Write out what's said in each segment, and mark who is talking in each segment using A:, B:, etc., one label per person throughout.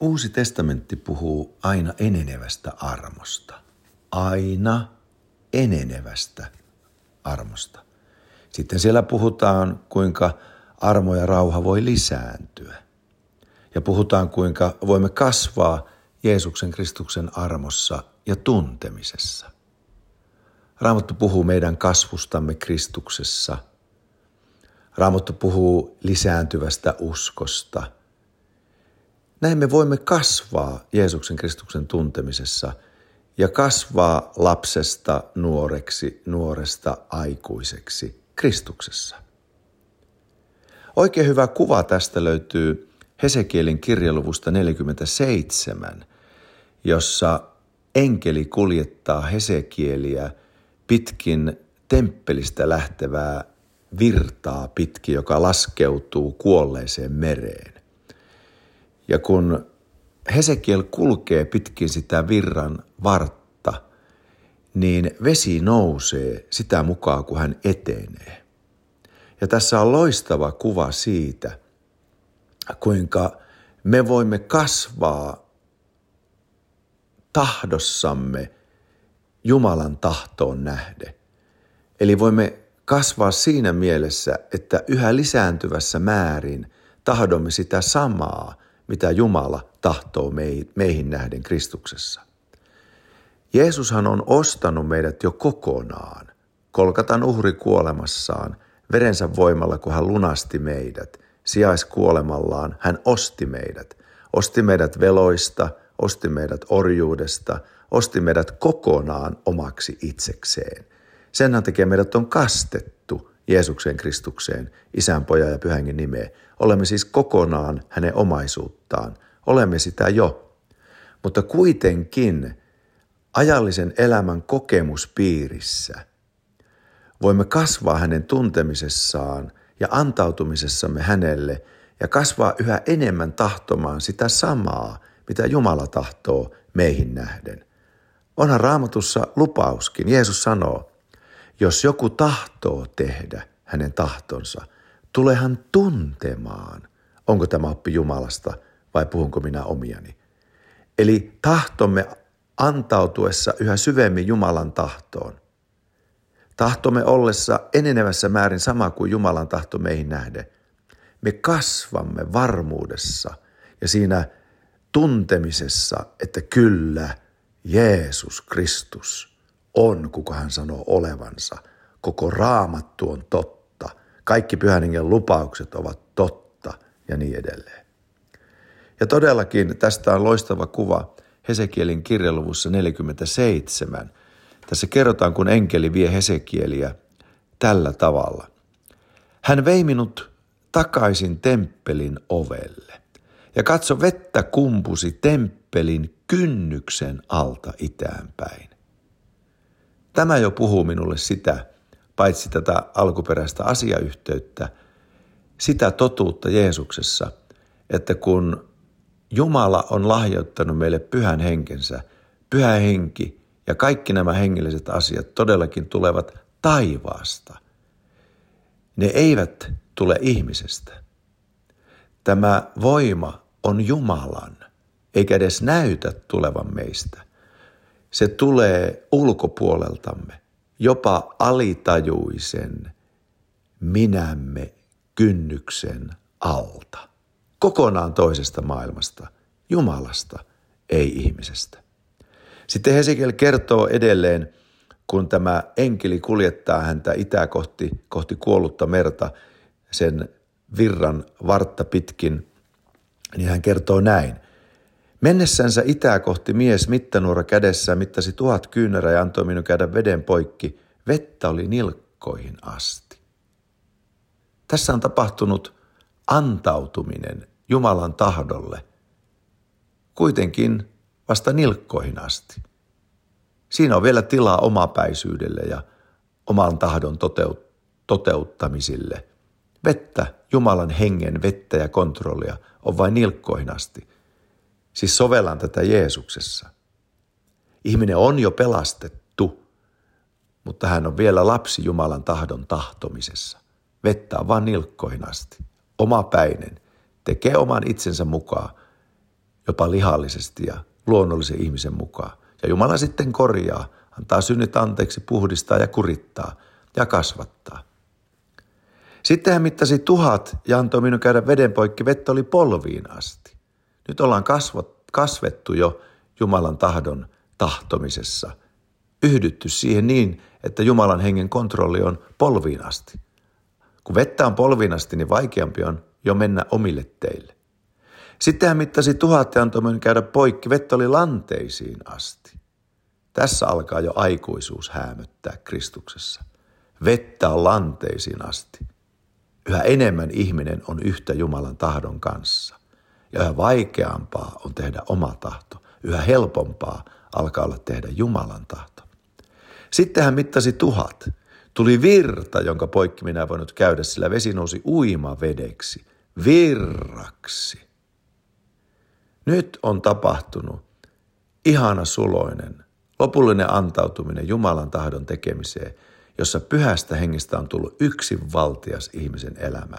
A: Uusi testamentti puhuu aina enenevästä armosta. Aina enenevästä armosta. Sitten siellä puhutaan, kuinka armo ja rauha voi lisääntyä. Ja puhutaan, kuinka voimme kasvaa Jeesuksen Kristuksen armossa ja tuntemisessa. Raamattu puhuu meidän kasvustamme Kristuksessa. Raamattu puhuu lisääntyvästä uskosta – näin me voimme kasvaa Jeesuksen Kristuksen tuntemisessa ja kasvaa lapsesta nuoreksi, nuoresta aikuiseksi Kristuksessa. Oikein hyvä kuva tästä löytyy Hesekielin kirjaluvusta 47, jossa enkeli kuljettaa Hesekieliä pitkin temppelistä lähtevää virtaa pitkin, joka laskeutuu kuolleeseen mereen. Ja kun Hesekiel kulkee pitkin sitä virran vartta, niin vesi nousee sitä mukaan, kun hän etenee. Ja tässä on loistava kuva siitä, kuinka me voimme kasvaa tahdossamme Jumalan tahtoon nähden. Eli voimme kasvaa siinä mielessä, että yhä lisääntyvässä määrin tahdomme sitä samaa – mitä Jumala tahtoo meihin nähden Kristuksessa. Jeesushan on ostanut meidät jo kokonaan. Kolkatan uhri kuolemassaan, verensä voimalla, kun hän lunasti meidät. Sijaiskuolemallaan hän osti meidät. Osti meidät veloista, osti meidät orjuudesta, osti meidät kokonaan omaksi itsekseen. Senhän takia meidät on kastettu Jeesukseen Kristukseen, Isän, Pojan ja Pyhänkin nimeen. Olemme siis kokonaan hänen omaisuuttaan. Olemme sitä jo. Mutta kuitenkin ajallisen elämän kokemuspiirissä voimme kasvaa hänen tuntemisessaan ja antautumisessamme hänelle ja kasvaa yhä enemmän tahtomaan sitä samaa, mitä Jumala tahtoo meihin nähden. Onhan raamatussa lupauskin. Jeesus sanoo, jos joku tahtoo tehdä hänen tahtonsa, tulee hän tuntemaan, onko tämä oppi Jumalasta vai puhunko minä omiani. Eli tahtomme antautuessa yhä syvemmin Jumalan tahtoon. Tahtomme ollessa enenevässä määrin sama kuin Jumalan tahto meihin nähden. Me kasvamme varmuudessa ja siinä tuntemisessa, että kyllä Jeesus Kristus – on, kuka hän sanoo olevansa. Koko raamattu on totta. Kaikki pyhän lupaukset ovat totta ja niin edelleen. Ja todellakin tästä on loistava kuva Hesekielin kirjaluvussa 47. Tässä kerrotaan, kun enkeli vie Hesekieliä tällä tavalla. Hän vei minut takaisin temppelin ovelle. Ja katso, vettä kumpusi temppelin kynnyksen alta itään päin. Tämä jo puhuu minulle sitä, paitsi tätä alkuperäistä asiayhteyttä, sitä totuutta Jeesuksessa, että kun Jumala on lahjoittanut meille pyhän henkensä, pyhä henki ja kaikki nämä hengelliset asiat todellakin tulevat taivaasta. Ne eivät tule ihmisestä. Tämä voima on Jumalan, eikä edes näytä tulevan meistä. Se tulee ulkopuoleltamme, jopa alitajuisen minämme kynnyksen alta. Kokonaan toisesta maailmasta, Jumalasta, ei ihmisestä. Sitten Hesekiel kertoo edelleen, kun tämä enkeli kuljettaa häntä itää kohti, kohti kuollutta merta sen virran vartta pitkin, niin hän kertoo näin. Mennessänsä itää kohti mies mittanuora kädessä mittasi tuhat kyynärää ja antoi minun käydä veden poikki. Vettä oli nilkkoihin asti. Tässä on tapahtunut antautuminen Jumalan tahdolle, kuitenkin vasta nilkkoihin asti. Siinä on vielä tilaa omapäisyydelle ja oman tahdon toteut- toteuttamisille. Vettä, Jumalan hengen vettä ja kontrollia on vain nilkkoihin asti – Siis sovellan tätä Jeesuksessa. Ihminen on jo pelastettu, mutta hän on vielä lapsi Jumalan tahdon tahtomisessa. Vettä on vain nilkkoihin asti. Omapäinen. Tekee oman itsensä mukaan. jopa lihallisesti ja luonnollisen ihmisen mukaan. Ja Jumala sitten korjaa, antaa synnit anteeksi, puhdistaa ja kurittaa ja kasvattaa. Sitten hän mittasi tuhat ja antoi minun käydä veden poikki. Vettä oli polviin asti. Nyt ollaan kasvot, kasvettu jo Jumalan tahdon tahtomisessa. Yhdytty siihen niin, että Jumalan hengen kontrolli on polviin asti. Kun vettä on polviin asti, niin vaikeampi on jo mennä omille teille. Sitten hän mittasi tuhat ja antoi käydä poikki. Vettä oli lanteisiin asti. Tässä alkaa jo aikuisuus häämöttää Kristuksessa. Vettä on lanteisiin asti. Yhä enemmän ihminen on yhtä Jumalan tahdon kanssa. Ja yhä vaikeampaa on tehdä oma tahto. Yhä helpompaa alkaa olla tehdä Jumalan tahto. Sitten hän mittasi tuhat. Tuli virta, jonka poikki minä voinut käydä, sillä vesi nousi uima vedeksi. Virraksi. Nyt on tapahtunut ihana suloinen, lopullinen antautuminen Jumalan tahdon tekemiseen – jossa pyhästä hengestä on tullut yksi valtias ihmisen elämä.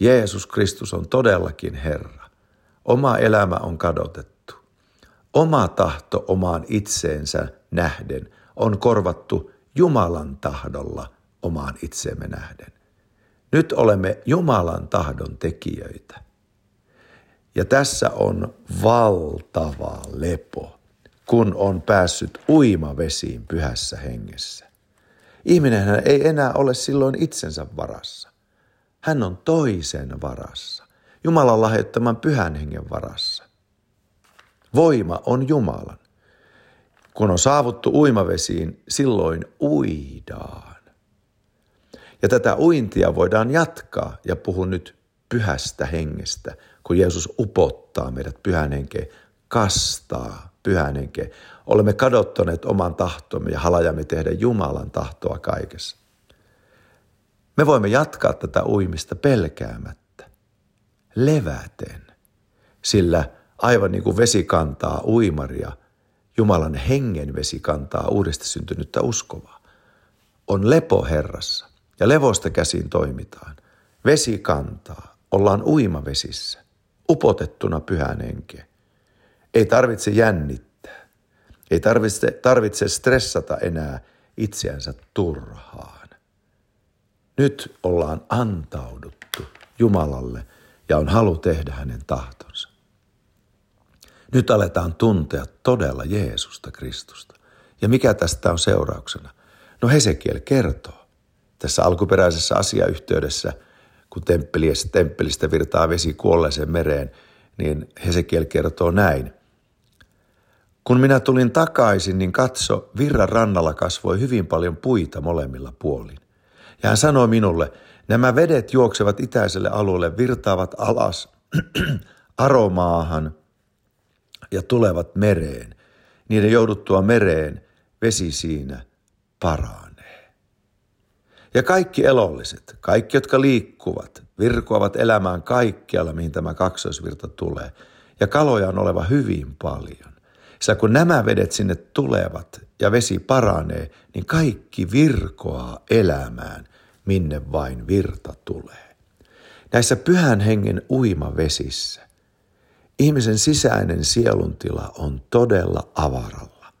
A: Jeesus Kristus on todellakin Herra. Oma elämä on kadotettu. Oma tahto omaan itseensä nähden on korvattu Jumalan tahdolla omaan itseemme nähden. Nyt olemme Jumalan tahdon tekijöitä. Ja tässä on valtava lepo, kun on päässyt uimavesiin pyhässä hengessä. Ihminen ei enää ole silloin itsensä varassa. Hän on toisen varassa. Jumalan lahjoittaman pyhän hengen varassa. Voima on Jumalan. Kun on saavuttu uimavesiin, silloin uidaan. Ja tätä uintia voidaan jatkaa, ja puhun nyt pyhästä hengestä, kun Jeesus upottaa meidät pyhän henkeen, kastaa pyhän henkeen. Olemme kadottaneet oman tahtomme ja halajamme tehdä Jumalan tahtoa kaikessa. Me voimme jatkaa tätä uimista pelkäämättä, leväten, sillä aivan niin kuin vesi kantaa uimaria, Jumalan hengen vesi kantaa uudesta syntynyttä uskovaa. On lepo Herrassa ja levosta käsin toimitaan. Vesi kantaa, ollaan uimavesissä, upotettuna pyhän henkeen. Ei tarvitse jännittää. Ei tarvitse, tarvitse stressata enää itseänsä turhaan. Nyt ollaan antauduttu Jumalalle ja on halu tehdä hänen tahtonsa. Nyt aletaan tuntea todella Jeesusta Kristusta. Ja mikä tästä on seurauksena? No Hesekiel kertoo tässä alkuperäisessä asiayhteydessä, kun temppelistä virtaa vesi kuolleeseen mereen, niin Hesekiel kertoo näin. Kun minä tulin takaisin, niin katso, virran rannalla kasvoi hyvin paljon puita molemmilla puolin. Ja hän sanoi minulle, nämä vedet juoksevat itäiselle alueelle, virtaavat alas aromaahan ja tulevat mereen. Niiden jouduttua mereen vesi siinä paranee. Ja kaikki elolliset, kaikki jotka liikkuvat, virkoavat elämään kaikkialla, mihin tämä kaksoisvirta tulee. Ja kaloja on oleva hyvin paljon. Sillä kun nämä vedet sinne tulevat ja vesi paranee, niin kaikki virkoaa elämään, minne vain virta tulee. Näissä pyhän hengen uimavesissä ihmisen sisäinen sieluntila on todella avaralla.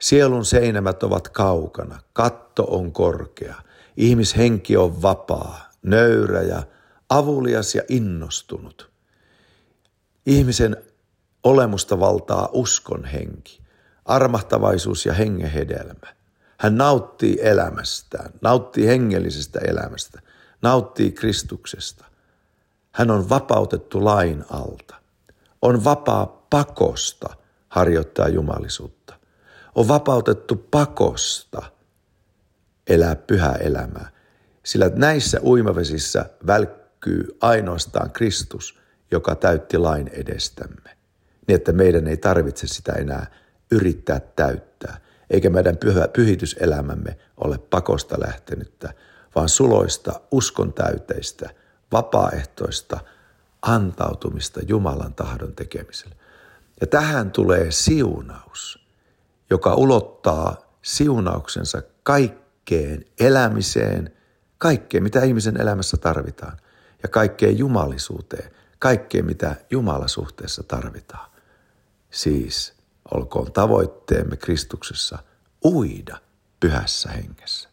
A: Sielun seinämät ovat kaukana, katto on korkea, ihmishenki on vapaa, nöyrä ja avulias ja innostunut. Ihmisen Olemusta valtaa uskon henki, armahtavaisuus ja hengen hedelmä. Hän nauttii elämästään, nauttii hengellisestä elämästä, nauttii Kristuksesta. Hän on vapautettu lain alta. On vapaa pakosta harjoittaa jumalisuutta. On vapautettu pakosta elää pyhää elämää. Sillä näissä uimavesissä välkkyy ainoastaan Kristus, joka täytti lain edestämme niin että meidän ei tarvitse sitä enää yrittää täyttää, eikä meidän pyhä, pyhityselämämme ole pakosta lähtenyttä, vaan suloista, uskon täyteistä, vapaaehtoista antautumista Jumalan tahdon tekemiselle. Ja tähän tulee siunaus, joka ulottaa siunauksensa kaikkeen elämiseen, kaikkeen mitä ihmisen elämässä tarvitaan ja kaikkeen jumalisuuteen, kaikkea, mitä Jumalasuhteessa tarvitaan. Siis olkoon tavoitteemme Kristuksessa uida pyhässä hengessä.